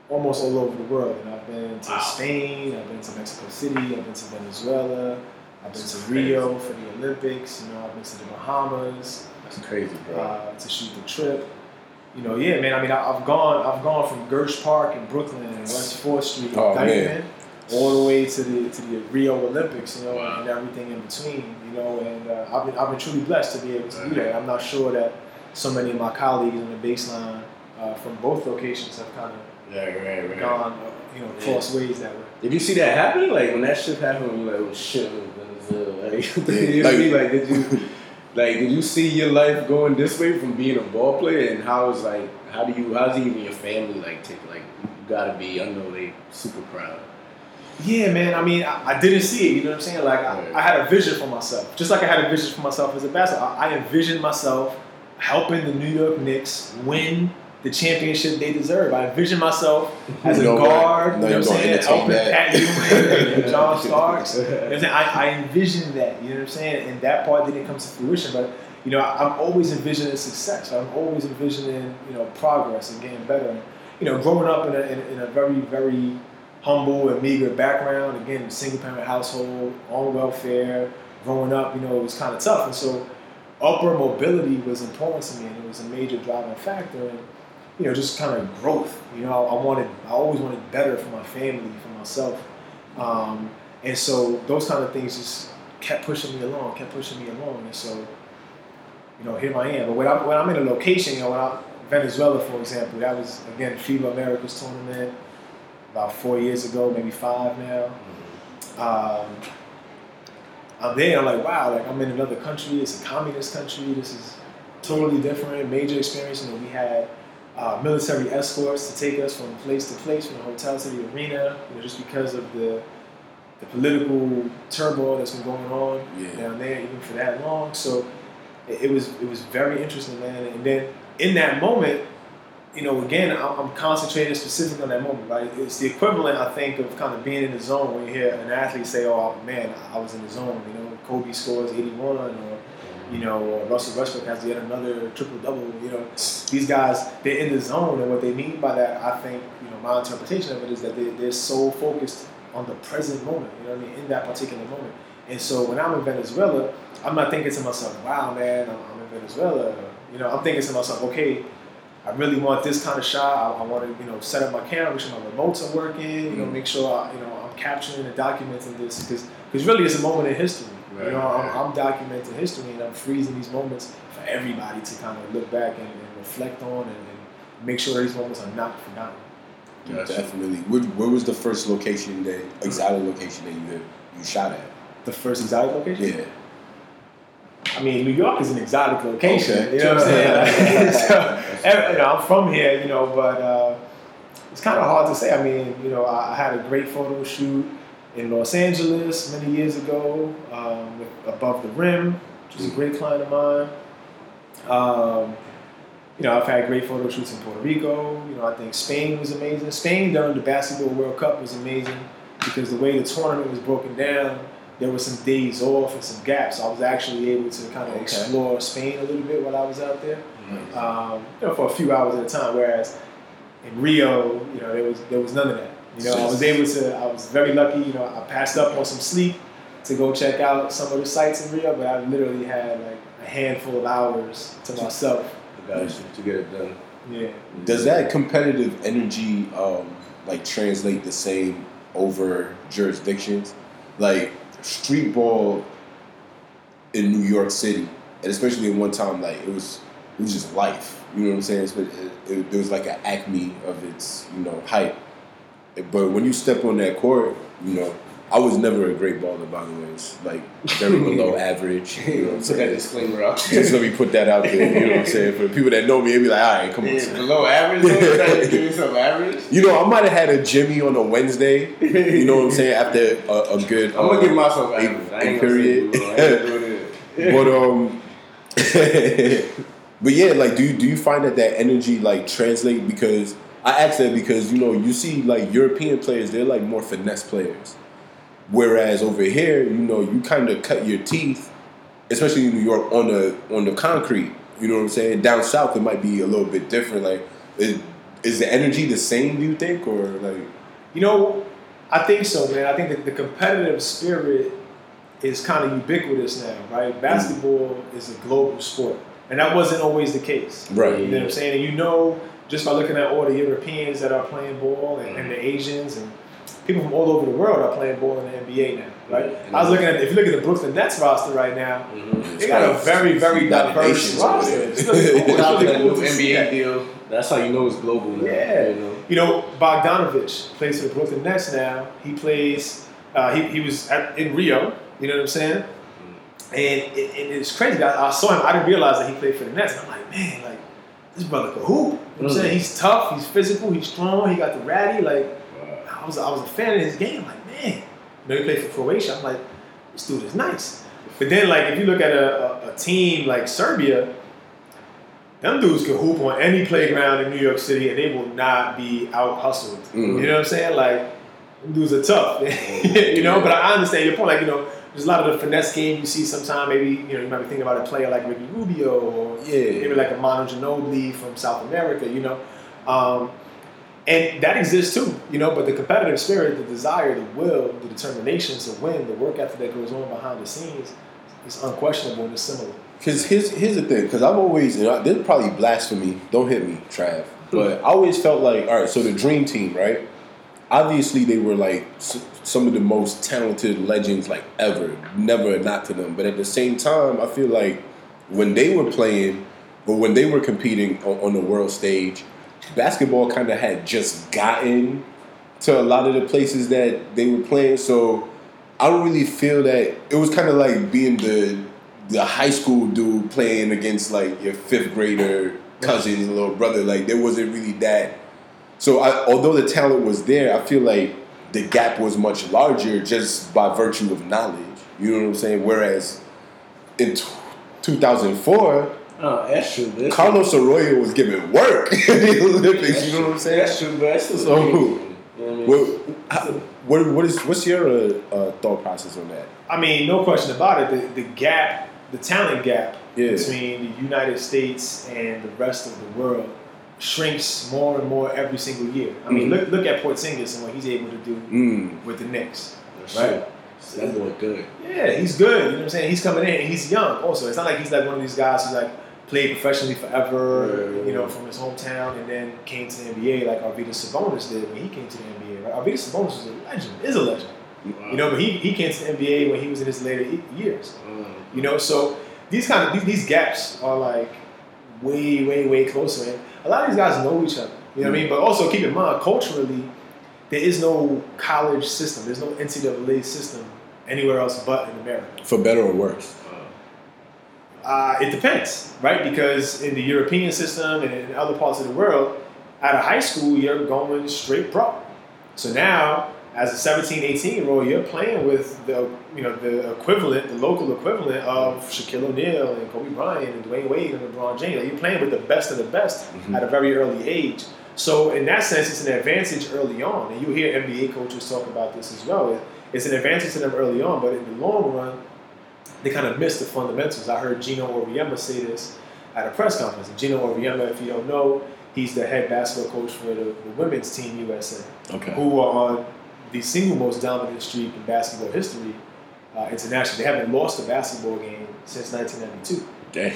almost all over the world. And I've been to Wow. Spain, I've been to Mexico City, I've been to Venezuela, I've been to. Rio for the Olympics. You know, I've been to the Bahamas That's crazy, bro. uh, to shoot the trip. You know, yeah, man. I mean, I, I've gone, I've gone from Gersh Park in Brooklyn and West Fourth Street, in Oh, Dyckman, man. all the way to the to the Rio Olympics. You know, Wow. and everything in between. You know, and uh, I've been I've been truly blessed to be able to do that. I'm not sure that so many of my colleagues on the baseline uh, from both locations have kind of Yeah, right, right. gone, you know, cross ways that way. Did you see that happen? Like when that shit happened, you like, oh shit, Venezuela. Like, you know what I like- mean? Like, did you, like, did you see your life going this way from being a ball player, and how is like, how do you, how's even your family like take like, you gotta be, I know they super proud. Yeah, man. I mean, I, I didn't see it. You know what I'm saying? Like, I, Right. I had a vision for myself, just like I had a vision for myself as a basketball. I, I envisioned myself helping the New York Knicks win the championship they deserve. I envision myself as a You know guard. what? You know No, what I'm saying? gonna entertain Helping that. Pat Ewing and John Starks. You know? I, I envisioned that. You know what I'm saying? And that part didn't come to fruition, but. You know, I'm always envisioning success. I'm always envisioning, you know, progress and getting better. You know, growing up in a, in, in a very, very humble and meager background. Again, single parent household, on welfare. Growing up, you know, it was kind of tough, and so upper mobility was important to me, and it was a major driving factor. And you know, just kind of growth. You know, I, I wanted, I always wanted better for my family, for myself, um, and so those kind of things just kept pushing me along, kept pushing me along, and so you know, here I am. But when I'm when I'm in a location, you know, when I'm Venezuela, for example, that was again FIBA Americas tournament about four years ago, maybe five now. Um, I'm there, I'm like, wow, like I'm in another country. It's a communist country. This is totally different, major experience. You know, we had uh, military escorts to take us from place to place, from the hotel to the arena. You know, just because of the the political turmoil that's been going on Yeah. down there, even for that long. So it, it was it was very interesting, man. And then in that moment, you know, again, I'm, I'm concentrating specifically on that moment, right? It's the equivalent, I think, of kind of being in the zone when you hear an athlete say, "Oh man, I was in the zone." You know, Kobe scores 81, or you know, Russell Westbrook has yet another triple double. You know, these guys they're in the zone, and what they mean by that, I think, you know, my interpretation of it is that they, they're so focused on the present moment. You know what I mean? In that particular moment. And so when I'm in Venezuela, I'm not thinking to myself, "Wow, man, I'm, I'm in Venezuela." You know, I'm thinking to myself, "Okay." I really want this kind of shot. I, I want to, you know, set up my camera, make sure my remotes are working. You know, Mhm. make sure I, you know I'm capturing and documenting this because because really it's a moment in history. Right, you know. I'm, I'm documenting history and I'm freezing these moments for everybody to kind of look back and, and reflect on and, and make sure these moments are not forgotten. Gotcha. Definitely. Where, where was the first location that exotic location that you you shot at? The first exotic location. Yeah. I mean, New York is an exotic location. Okay. You know what I'm saying? so, every- you know, I'm from here, you know, but uh, it's kind of hard to say. I mean, you know, I, I had a great photo shoot in Los Angeles many years ago um, with Above the Rim, which is a great client of mine. Um, you know, I've had great photo shoots in Puerto Rico. You know, I think Spain was amazing. Spain during the Basketball World Cup was amazing because the way the tournament was broken down, there were some days off and some gaps. I was actually able to kind of Okay. explore Spain a little bit while I was out there, um, you know, for a few hours at a time. Whereas in Rio, you know, there was there was none of that. You know, I was able to. I was very lucky. You know, I passed up on some sleep to go check out some of the sites in Rio, but I literally had like a handful of hours to myself. Guys, to get it done. Yeah. Does that competitive energy um, like translate the same over jurisdictions? Like street ball in New York City, and especially in one time, like it was it was just life. You know what I'm saying? It's- It, it, it was like an acme of its you know height. But when you step on that court, you know, I was never a great baller. By the way, it's like very below average. You know Put that disclaimer out. Just let me put that out there. You know what I'm saying? For the people that know me, they be like, all right, come on. Yeah, son." below average. You give some average? You know, I might have had a Jimmy on a Wednesday. You know what I'm saying? After a, a good, I'm gonna um, give myself a- average. I a ain't gonna say period. below. I ain't gonna do it. but um, but yeah, like, do you, do you find that that energy like translate? Because I ask that because you know you see like European players, they're like more finesse players, whereas over here, you know, you kind of cut your teeth, especially in New York on the on the concrete. You know what I'm saying? Down south, it might be a little bit different. Like, is, is the energy the same? Do you think, or like? You know, I think so, man. I think that the competitive spirit is kind of ubiquitous now, right? Mm. Basketball is a global sport, and that wasn't always the case. Right. You know what I'm saying? And you know, just by looking at all the Europeans that are playing ball and, and the Asians and people from all over the world are playing ball in the NBA now, right? Mhm. I was looking at if you look at the Brooklyn Nets roster right now, Mhm. they got a very very diverse roster. It's really cool. It's Shout out to really that new NBA deal. That's how you know it's global now. Yeah. You know? You know, Bogdanovich plays for the Brooklyn Nets now. He plays. Uh, he, he was at, in Rio. You know what I'm saying? And it, it- it's crazy. I, I saw him. I didn't realize that he played for the Nets. I'm like, man, like this brother can hoop. You know what I'm Mm. saying? He's tough. He's physical. He's strong. He got the ratty. Like I was, I was a fan of his game. Like man, you know, he played for Croatia. I'm like, this dude is nice. But then, like, if you look at a, a, a team like Serbia, them dudes can hoop on any playground in New York City and they will not be out hustled. Mm. You know what I'm saying? Like, them dudes are tough. you know, but I understand your point. Like, you know, there's a lot of the finesse game you see sometimes. Maybe, you know, you might be thinking about a player like Ricky Rubio or Yeah. maybe like a Manu Ginobili from South America, you know. Um, and that exists too, you know, but the competitive spirit, the desire, the will, the determination to win, the work ethic that goes on behind the scenes is unquestionable and it's similar. Because here's here's the thing. Because I've always, and I, this is probably blasphemy. Don't hit me, Trav. But I always felt like, all right. So the dream team, right? Obviously, they were like some of the most talented legends like ever. Never knock to them. But at the same time, I feel like when they were playing, or when they were competing on, on the world stage, basketball kind of had just gotten to a lot of the places that they were playing. So I don't really feel that it was kind of like being the the high school dude playing against like your fifth grader cousin, little brother. Like there wasn't really that. So I, although the talent was there, I feel like the gap was much larger just by virtue of knowledge. You know what I'm saying? Whereas in t- 2004, Oh, that's true. But it's- Carlos Arroyo was giving work in the Olympics. You know what I'm saying? That's true, but that's still So- a. You know what I mean? What, what, what is what's your uh, uh, thought process on that? I mean, no question about it. The, the gap, the talent gap Yeah. between the United States and the rest of the world shrinks more and more every single year. I mean, Mhm. look look at Porzingis and what he's able to do Mm. with the Knicks. That's Right. true. That boy good. Yeah, he's good. You know what I'm saying? He's coming in and he's young. Also, it's not like he's like one of these guys who's like played professionally forever. Right. You know, from his hometown and then came to the NBA like Arvydas Sabonis did when he came to the NBA. Right? Arvydas Sabonis was a legend. Is a legend. You know, but he, he came to the NBA when he was in his later years. Mm. You know, so these kind of these, these gaps are like way, way, way closer. And a lot of these guys know each other. You know what I mean? But also keep in mind, culturally, there is no college system. There's no NCAA system anywhere else but in America. For better or worse. Uh, it depends, right? Because in the European system and in other parts of the world, out of high school, you're going straight pro. So now, as a 17, 18 year old, you're playing with the you know the equivalent, the local equivalent of Shaquille O'Neal and Kobe Bryant and Dwyane Wade and LeBron James. Like you're playing with the best of the best Mhm. at a very early age. So in that sense, it's an advantage early on, and you hear NBA coaches talk about this as well. It's an advantage to them early on, but in the long run, they kind of miss the fundamentals. I heard Geno Auriemma say this at a press conference. And Geno Auriemma, if you don't know, he's the head basketball coach for the, the women's team USA, Okay. who are on the single most dominant streak in basketball history uh, internationally. They haven't lost a basketball game since 1992. Damn.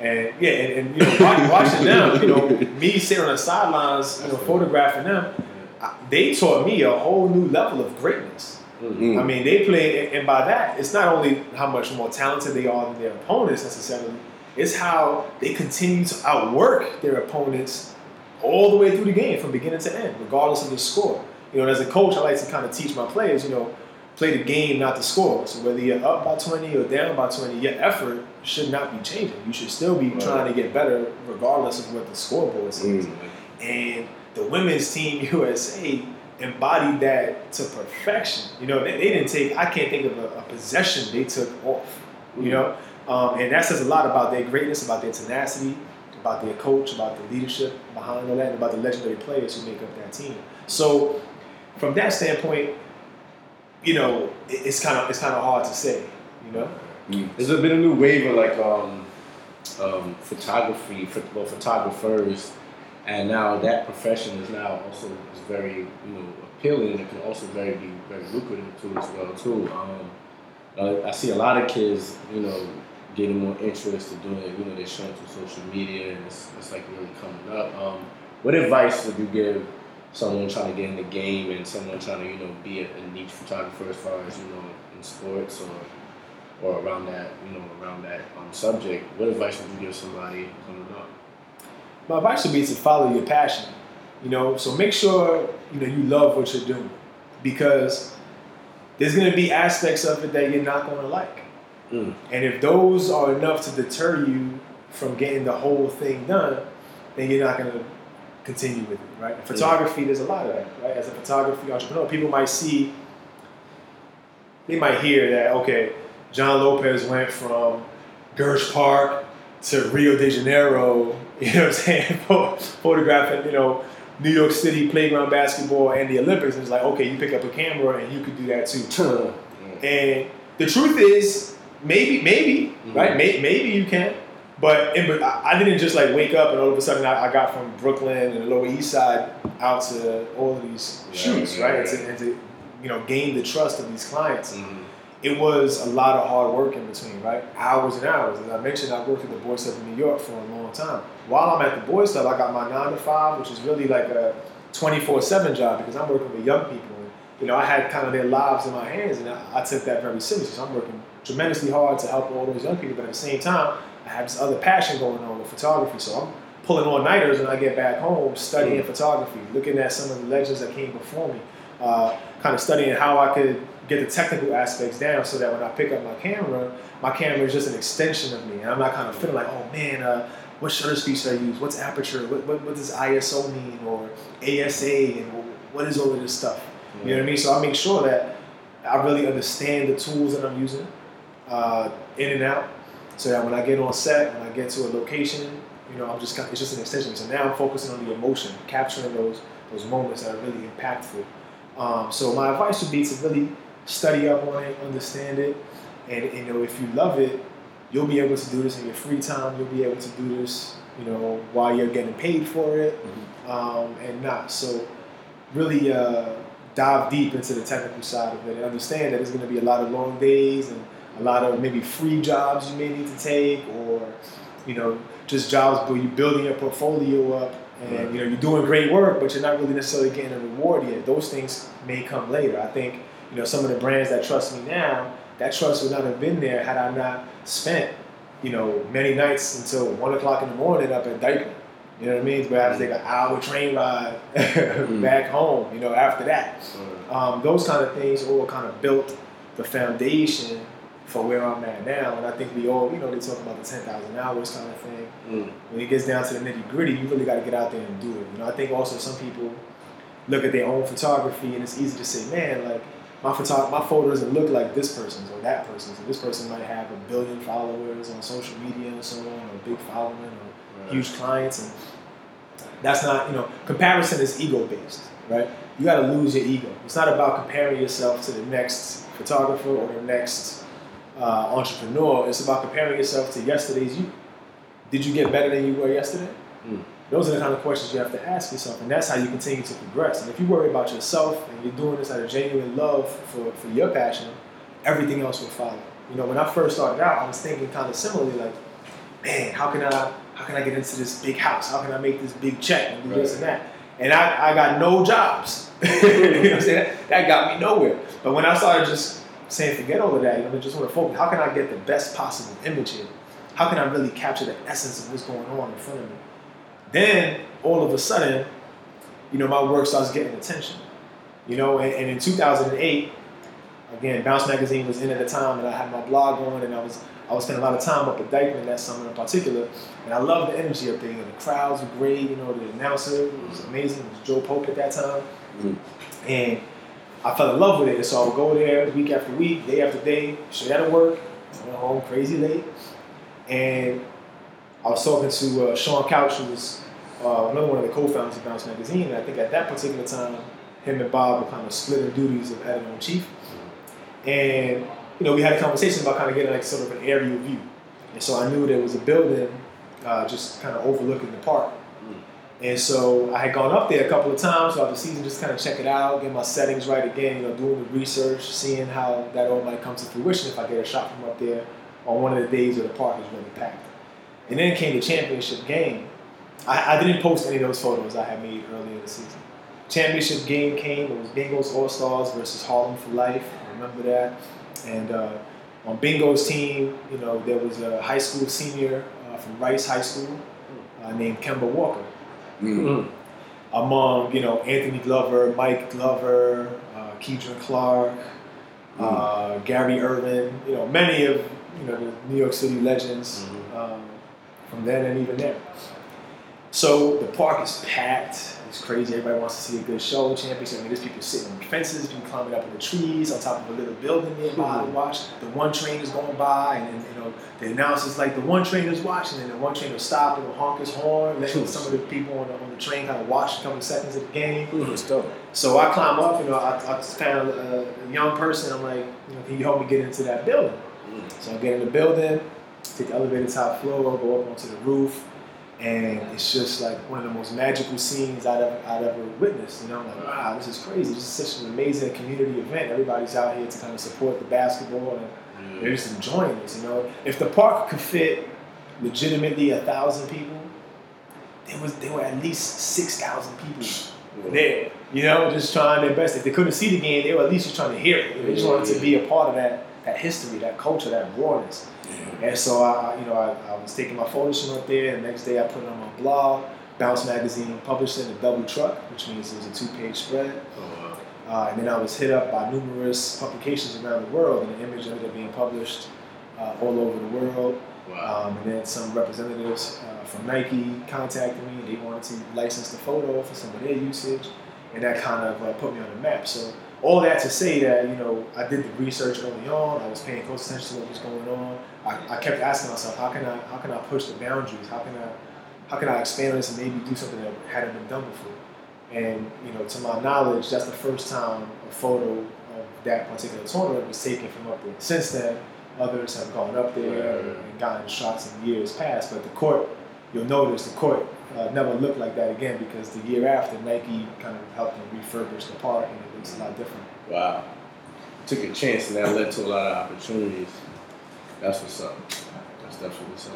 And yeah, and, and you know, watch- watching them, you know, me sitting on the sidelines, you know, photographing them, I- they taught me a whole new level of greatness. Mm. I mean, they play, and by that, it's not only how much more talented they are than their opponents necessarily. It's how they continue to outwork their opponents all the way through the game, from beginning to end, regardless of the score. You know, and as a coach, I like to kind of teach my players, you know, play the game, not the score. So whether you're up by 20 or down by 20, your effort should not be changing. You should still be Right. trying to get better, regardless of what the scoreboard says. Mm. And the women's team USA embodied that to perfection. You know, they, they didn't take, I can't think of a, a possession they took off, you know? Um, and that says a lot about their greatness, about their tenacity, about their coach, about the leadership behind all that, and about the legendary players who make up that team. So, from that standpoint, you know, it, it's kind of it's kind of hard to say, you know. There's a been a new wave of like um, um, photography, ph- well, photographers, and now that profession is now also is very you know appealing and it can also very be very lucrative too as well too. Um, uh, I see a lot of kids, you know, getting more interest in doing it. You know, they're showing through social media and it's, it's like really coming up. Um, what advice would you give someone trying to get in the game and someone trying to you know be a, a niche photographer as far as you know in sports or or around that, you know, around that um, subject, what advice would you give somebody coming up? My advice would be to follow your passion. You know, so make sure you know you love what you're doing because there's going to be aspects of it that you're not going to like, Mm. and if those are enough to deter you from getting the whole thing done, then you're not going to continue with it, right? In photography, there's a lot of that, right? As a photography entrepreneur, people might see, they might hear that, okay, Jon Lopez went from Gersh Park to Rio de Janeiro, you know what I'm saying, photographing, you know, New York City playground basketball and the Olympics. And it's like, okay, you pick up a camera and you could do that too. And the truth is, maybe, maybe, Mhm. right? May, maybe you can. But in, I didn't just like wake up and all of a sudden I, I got from Brooklyn and the Lower East Side out to all of these Yeah, shoots, yeah, right? And, to, and to you know gain the trust of these clients. Mhm. It was a lot of hard work in between, right? Hours and hours. As I mentioned, I worked at the Boys Club in New York for a long time. While I'm at the Boys Club, I got my nine to five, which is really like a 24/7 job because I'm working with young people. And, you know, I had kind of their lives in my hands, and I, I took that very seriously. So I'm working tremendously hard to help all those young people, but at the same time, have this other passion going on with photography. So I'm pulling all nighters when I get back home, studying photography, looking at some of the legends that came before me, uh, kind of studying how I could get the technical aspects down so that when I pick up my camera, my camera is just an extension of me. And I'm not kind of feeling like, oh man, uh, what shutter speed should I use? What's aperture? What, what, what does ISO mean? Or ASA? And what is all of this stuff? You know what I mean? So I make sure that I really understand the tools that I'm using uh, in and out, so that when I get on set, when I get to a location, you know, I'm just kind it's just an extension. So now I'm focusing on the emotion, capturing those those moments that are really impactful. Um, so my advice would be to really study up on it, understand it, and you know, if you love it, you'll be able to do this in your free time. You'll be able to do this, you know, while you're getting paid for it, um, and not. So really uh, dive deep into the technical side of it and understand that there's going to be a lot of long days and a lot of maybe free jobs you may need to take or you know just jobs where you're building your portfolio up and you know you're doing great work but you're not really necessarily getting a reward yet those things may come later i think you know some of the brands that trust me now that trust would not have been there had i not spent you know many nights until one o'clock in the morning up at Dyckman. You know what I mean? Where I have to take an hour train ride back home. You know, after that, um, those kind of things all kind of built the foundation for where I'm at now. And I think we all, you know, they talk about the 10,000 hours kind of thing. Mm. When it gets down to the nitty gritty, you really got to get out there and do it. You know, I think also some people look at their own photography and it's easy to say, man, like my photo, my photo doesn't look like this person's or that person's. Or this person might have a billion followers on social media and so on, or a big following, or huge clients, and that's not you know comparison is ego based, right? You got to lose your ego. It's not about comparing yourself to the next photographer or the next uh, entrepreneur. It's about comparing yourself to yesterday's you. Did you get better than you were yesterday? Mm. Those are the kind of questions you have to ask yourself, and that's how you continue to progress. And if you worry about yourself and you're doing this out of genuine love for, for your passion, everything else will follow. You know, when I first started out, I was thinking kind of similarly, like, man, how can I how can I get into this big house? How can I make this big check and do this and that? and I, I got no jobs. you know what I'm saying? That, that got me nowhere. But when I started just saying, forget all of that, you know, just want to focus. How can I get the best possible image here? How can I really capture the essence of what's going on in front of me? Then all of a sudden, you know, my work starts getting attention. You know, and, and in 2008, again, Bounce Magazine was in at the time, and I had my blog going, and I was I was spending a lot of time up at Dyckman that summer in particular, and I loved the energy up there. Know, the crowds were great. You know, the announcer was amazing. It was Joe Pope at that time, Mhm. and I fell in love with it. So I would go there week after week, day after day, straight out of work, went home crazy late, and I was talking to uh, Sean Couch, who was uh, another one of the co-founders of Bounce Magazine, and I think at that particular time, him and Bob were kind of splitting duties of editor in chief. And you know, we had a conversation about kind of getting like sort of an aerial view. And so I knew there was a building uh, just kind of overlooking the park. And so I had gone up there a couple of times throughout the season, just kind of check it out, get my settings right again, you know, doing the research, seeing how that all might come to fruition if I get a shot from up there on one of the days where the park is really packed. And then came the championship game. I, I didn't post any of those photos I had made earlier in the season. Championship game came. It was Bingo's All Stars versus Harlem for Life. I remember that. And uh, on Bingo's team, you know, there was a high school senior uh, from Rice High School uh, named Kemba Walker. Mm. Among you know Anthony Glover, Mike Glover, uh, Keedron Clark, uh, Gary Irvin, you know many of you know the New York City legends um, from then and even there. So the park is packed. It's crazy. Everybody wants to see a good show. Championship. I mean, there's people sitting on fences, people climbing up in the trees, on top of a little building nearby to hmm. watch. The one train is going by, and then, you know the announcers like the one train is watching, and the one train will stop and will honk his horn, letting some of the people on the, on the train kind of watch a couple seconds of the game. Hmm, it's dope. So I climb up, you know, I, I was kind of a, a young person. I'm like, you know, can you help me get into that building? Hmm. So I get in the building, take the elevator top floor, go up onto the roof, and it's just like one of the most magical scenes I'd ever, I'd ever witnessed. You know, I'm like, wow, this is crazy. This is such an amazing community event. Everybody's out here to kind of support the basketball and they're just enjoying this. You know, if the park could fit legitimately a thousand people, there was there were at least six thousand people there. You know, just trying their best. If they couldn't see the game, they were at least just trying to hear it. They just wanted to be a part of that that history, that culture, that rawness. And so I, you know, I, I was taking my photos from up there. And the next day, I put it on my blog. Bounce Magazine published it in a double truck, which means it was a two-page spread. Uh, and then I was hit up by numerous publications around the world, and the image ended up being published uh, all over the world. Wow. Um, and then some representatives uh, from Nike contacted me. And they wanted to license the photo for some of their usage, and that kind of uh, put me on the map. So all that to say that you know I did the research early on. I was paying close attention to what was going on. I, I kept asking myself, how can I how can I push the boundaries? How can I how can I expand this and maybe do something that hadn't been done before? And you know, to my knowledge, that's the first time a photo of that particular tournament was taken from up there. Since then, others have gone up there and gotten shots in years past. But the court, you'll notice the court uh, never looked like that again because the year after, Nike kind of helped them refurbish the park and it looks a lot different. Wow. Took a chance and that led to a lot of opportunities. That's what's up. That's definitely what's up.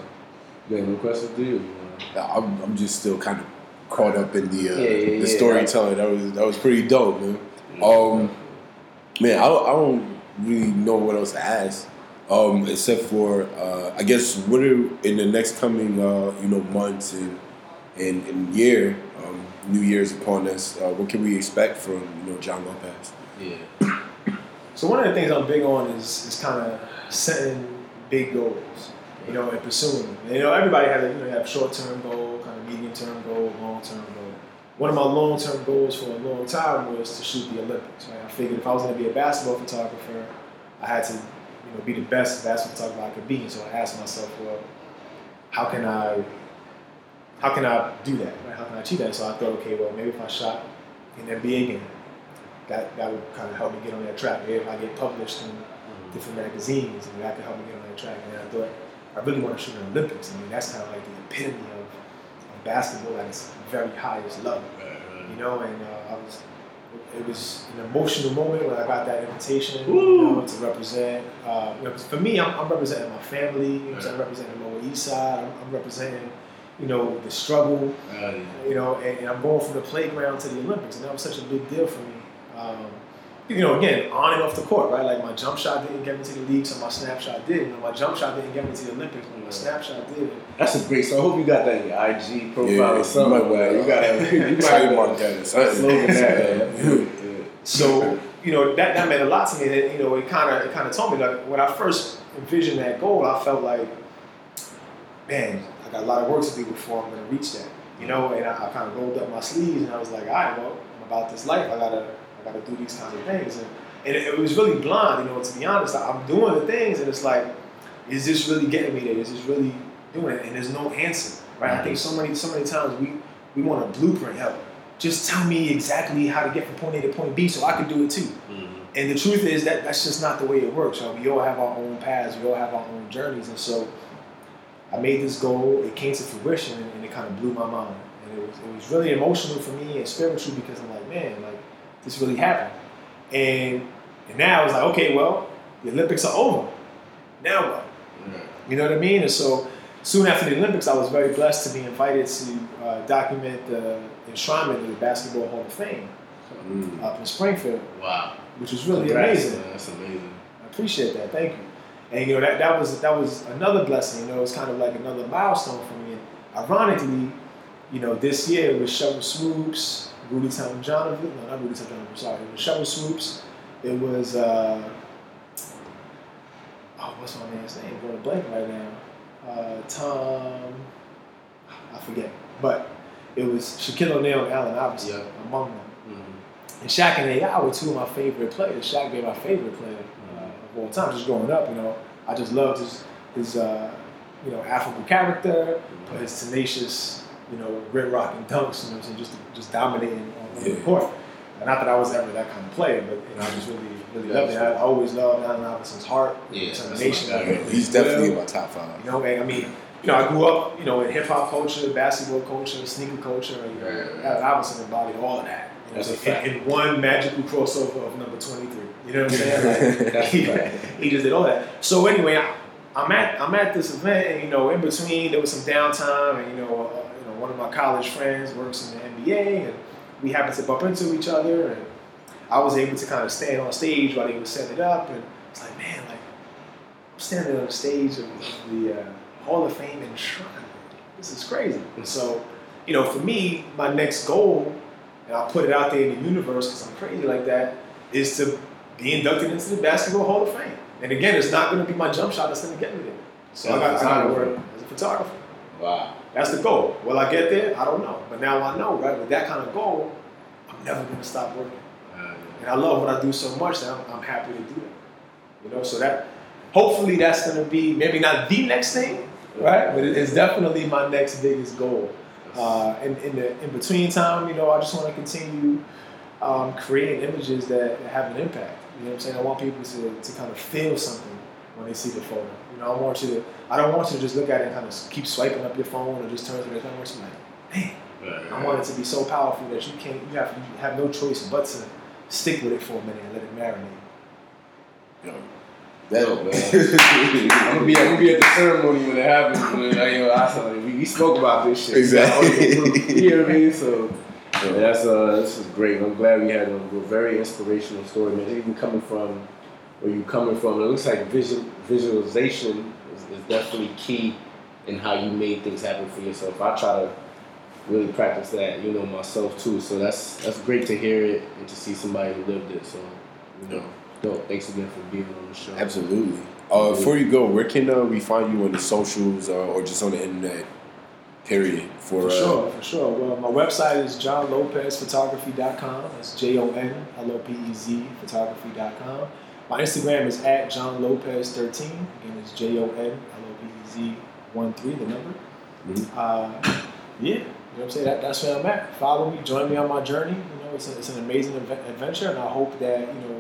You got any questions, do you? You I'm, I'm just still kind of caught up in the uh, Yeah, yeah, the yeah. storytelling. That was that was pretty dope, man. Um, man, I, I don't really know what else to ask, um, except for uh, I guess what are in the next coming uh, you know months and and, and year, um, New Year's upon us. Uh, what can we expect from you know Jon Lopez? Yeah. So one of the things I'm big on is is kind of setting big goals, you know, and pursuing them. And, you know, everybody has a, you know, have short term goal, kind of medium term goal, long term goal. One of my long term goals for a long time was to shoot the Olympics. Right? I figured if I was going to be a basketball photographer, I had to, you know, be the best basketball photographer I could be. And so I asked myself, well, how can I, how can I do that? Right? How can I achieve that? So I thought, okay, well, maybe if I shot an NBA game, that that would kind of help me get on that track. Maybe if I get published in different magazines, and that could help me get on that track. And I thought I really want to shoot an Olympics. I mean, that's kind of like the epitome of, of basketball at its very highest level, you know. And uh, I was, it was an emotional moment when I got that invitation, you know, to represent. Uh, you know, 'cause for me, I'm, I'm representing my family. You know? I'm representing the Lower East Side. I'm, I'm representing, you know, the struggle, Uh, yeah. you know, and, and I'm going from the playground to the Olympics, and that was such a big deal for me. Um, you know, again, on and off the court, right? Like my jump shot didn't get me to the league, so my snapshot did. You know, my jump shot didn't get me to the Olympics, but my snapshot did. That's a great. So I hope you got that in your IG profile Yeah, or you something. might man. wanna- you got you might trademark that or something. slogan that. man. So you know that, that meant a lot to me. That you know it kind of it kind of told me like when I first envisioned that goal, I felt like, man, I got a lot of work to do before I'm going to reach that. You know, mm-hmm. and I, I kind of rolled up my sleeves and I was like, all right, well, I'm about this life. I gotta I gotta do these kinds of things. And, and it, it was really blind. You know, to be honest, I- I'm doing the things and it's like, is this really getting me there? Is this really doing it? And there's no answer, right? I think so many so many times we we want a blueprint. Help. Just tell me exactly how to get from point A to point B so I can do it too. Mm-hmm. And the truth is that that's just not the way it works. Y'all. We all have our own paths. We all have our own journeys. And so I made this goal. It came to fruition, and it kind of blew my mind. And it was it was really emotional for me and spiritual because I'm like, man, like this really happened. And and now I was like, okay, well, the Olympics are over. Now what? You know what I mean? And so soon after the Olympics, I was very blessed to be invited to uh, document the enshrinement of the Basketball Hall of Fame Mm. up in Springfield, Wow. which was really Congrats, amazing. man. That's amazing. I appreciate that. Thank you. And you know that that was that was another blessing. You know, it's kind of like another milestone for me. And ironically, you know, this year it was Sheryl Swoopes, Rudy Tom Jonathan. No, not Rudy Tom Jonathan. Sorry, it was Sheryl Swoopes. It was uh, oh, what's my man's name? I'm Going to blank right now. Uh, Tom, I forget. But it was Shaquille O'Neal and Allen Iverson Yeah. among them. Mhm. And Shaq and AI were two of my favorite players. Shaq being my favorite player all time. Just growing up, you know, I just loved his his uh, you know affable character, but his tenacious, you know, grit rocking dunks. You know, what I'm saying just just dominating on, the Yeah. court. And not that I was ever that kind of player, but you know, I just really really loved it. I always loved Allen Iverson's heart, Yeah, determination. my guy. Yeah, He's definitely in my top five. You know, I mean, you know, I grew up, you know, in hip hop culture, basketball culture, sneaker culture, and Right, right, right. Allen Iverson embodied all of that. That's a so in, in one magical crossover of number twenty three. You know what I'm saying? Like, That's he, he just did all that. So anyway, I, I'm at I'm at this event, and you know, in between there was some downtime, and you know, uh, you know, one of my college friends works in the NBA, and we happened to bump into each other, and I was able to kind of stand on stage while they were setting it up, and it's like, man, like I'm standing on the stage of the uh, Hall of Fame in Shrine. This is crazy. And so, you know, for me, my next goal, and I'll put it out there in the universe because I'm crazy like that, is to be inducted into the Basketball Hall of Fame. And again, it's not going to be my jump shot that's going to get me there. So I got, I got to work as a photographer. Wow. That's the goal. Will I get there? I don't know. But now I know, right? With that kind of goal, I'm never going to stop working. Uh, And I love what I do so much that I'm, I'm happy to do that. You know, so that hopefully that's going to be maybe not the next thing, right? But it is definitely my next biggest goal. Uh, and in the in between time, you know, I just want to continue um, creating images that, have an impact. You know what I'm saying? I want people to, to kind of feel something when they see the photo. You know, I want you to. I don't want you to just look at it and kind of keep swiping up your phone or just turn to the camera. It's like, man, right, I want it to be so powerful that you can't. You have you have no choice but to stick with it for a minute and let it marinate. Yo, Dope, man. I'm gonna be I'm gonna be at the ceremony when it happens. When, I, you know, I saw, we, we spoke about this shit. Exactly. You know what I mean? So yeah, that's uh, this is great. I'm glad we had a, a very inspirational story, man. Even coming from where you coming from, it looks like visual, visualization is, is definitely key in how you made things happen for yourself. I try to really practice that, you know, myself too. So that's that's great to hear it and to see somebody who lived it. So you know, dope. Thanks again for being on the show. Absolutely. Uh, before you go, where can uh, we find you on the socials uh, or just on the internet? Period. For, For uh, sure, for sure. Well, my website is jonlopezphotography.com. That's J O N L O P E Z photography.com. My Instagram is at jonlopez13. Again, it's J O N L O P E Z 1 3, the number. Mhm. Uh, yeah, you know what I'm saying? That, that's where I'm at. Follow me, join me on my journey. You know, it's, a, it's an amazing adve- adventure, and I hope that, you know,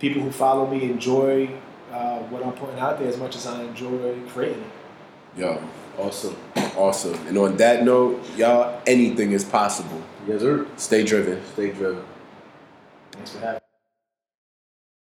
people who follow me enjoy uh, what I'm putting out there as much as I enjoy creating it. Yo, Awesome. awesome. And on that note, y'all, anything is possible. Yes, sir. Stay driven. Stay driven. Thanks for having me.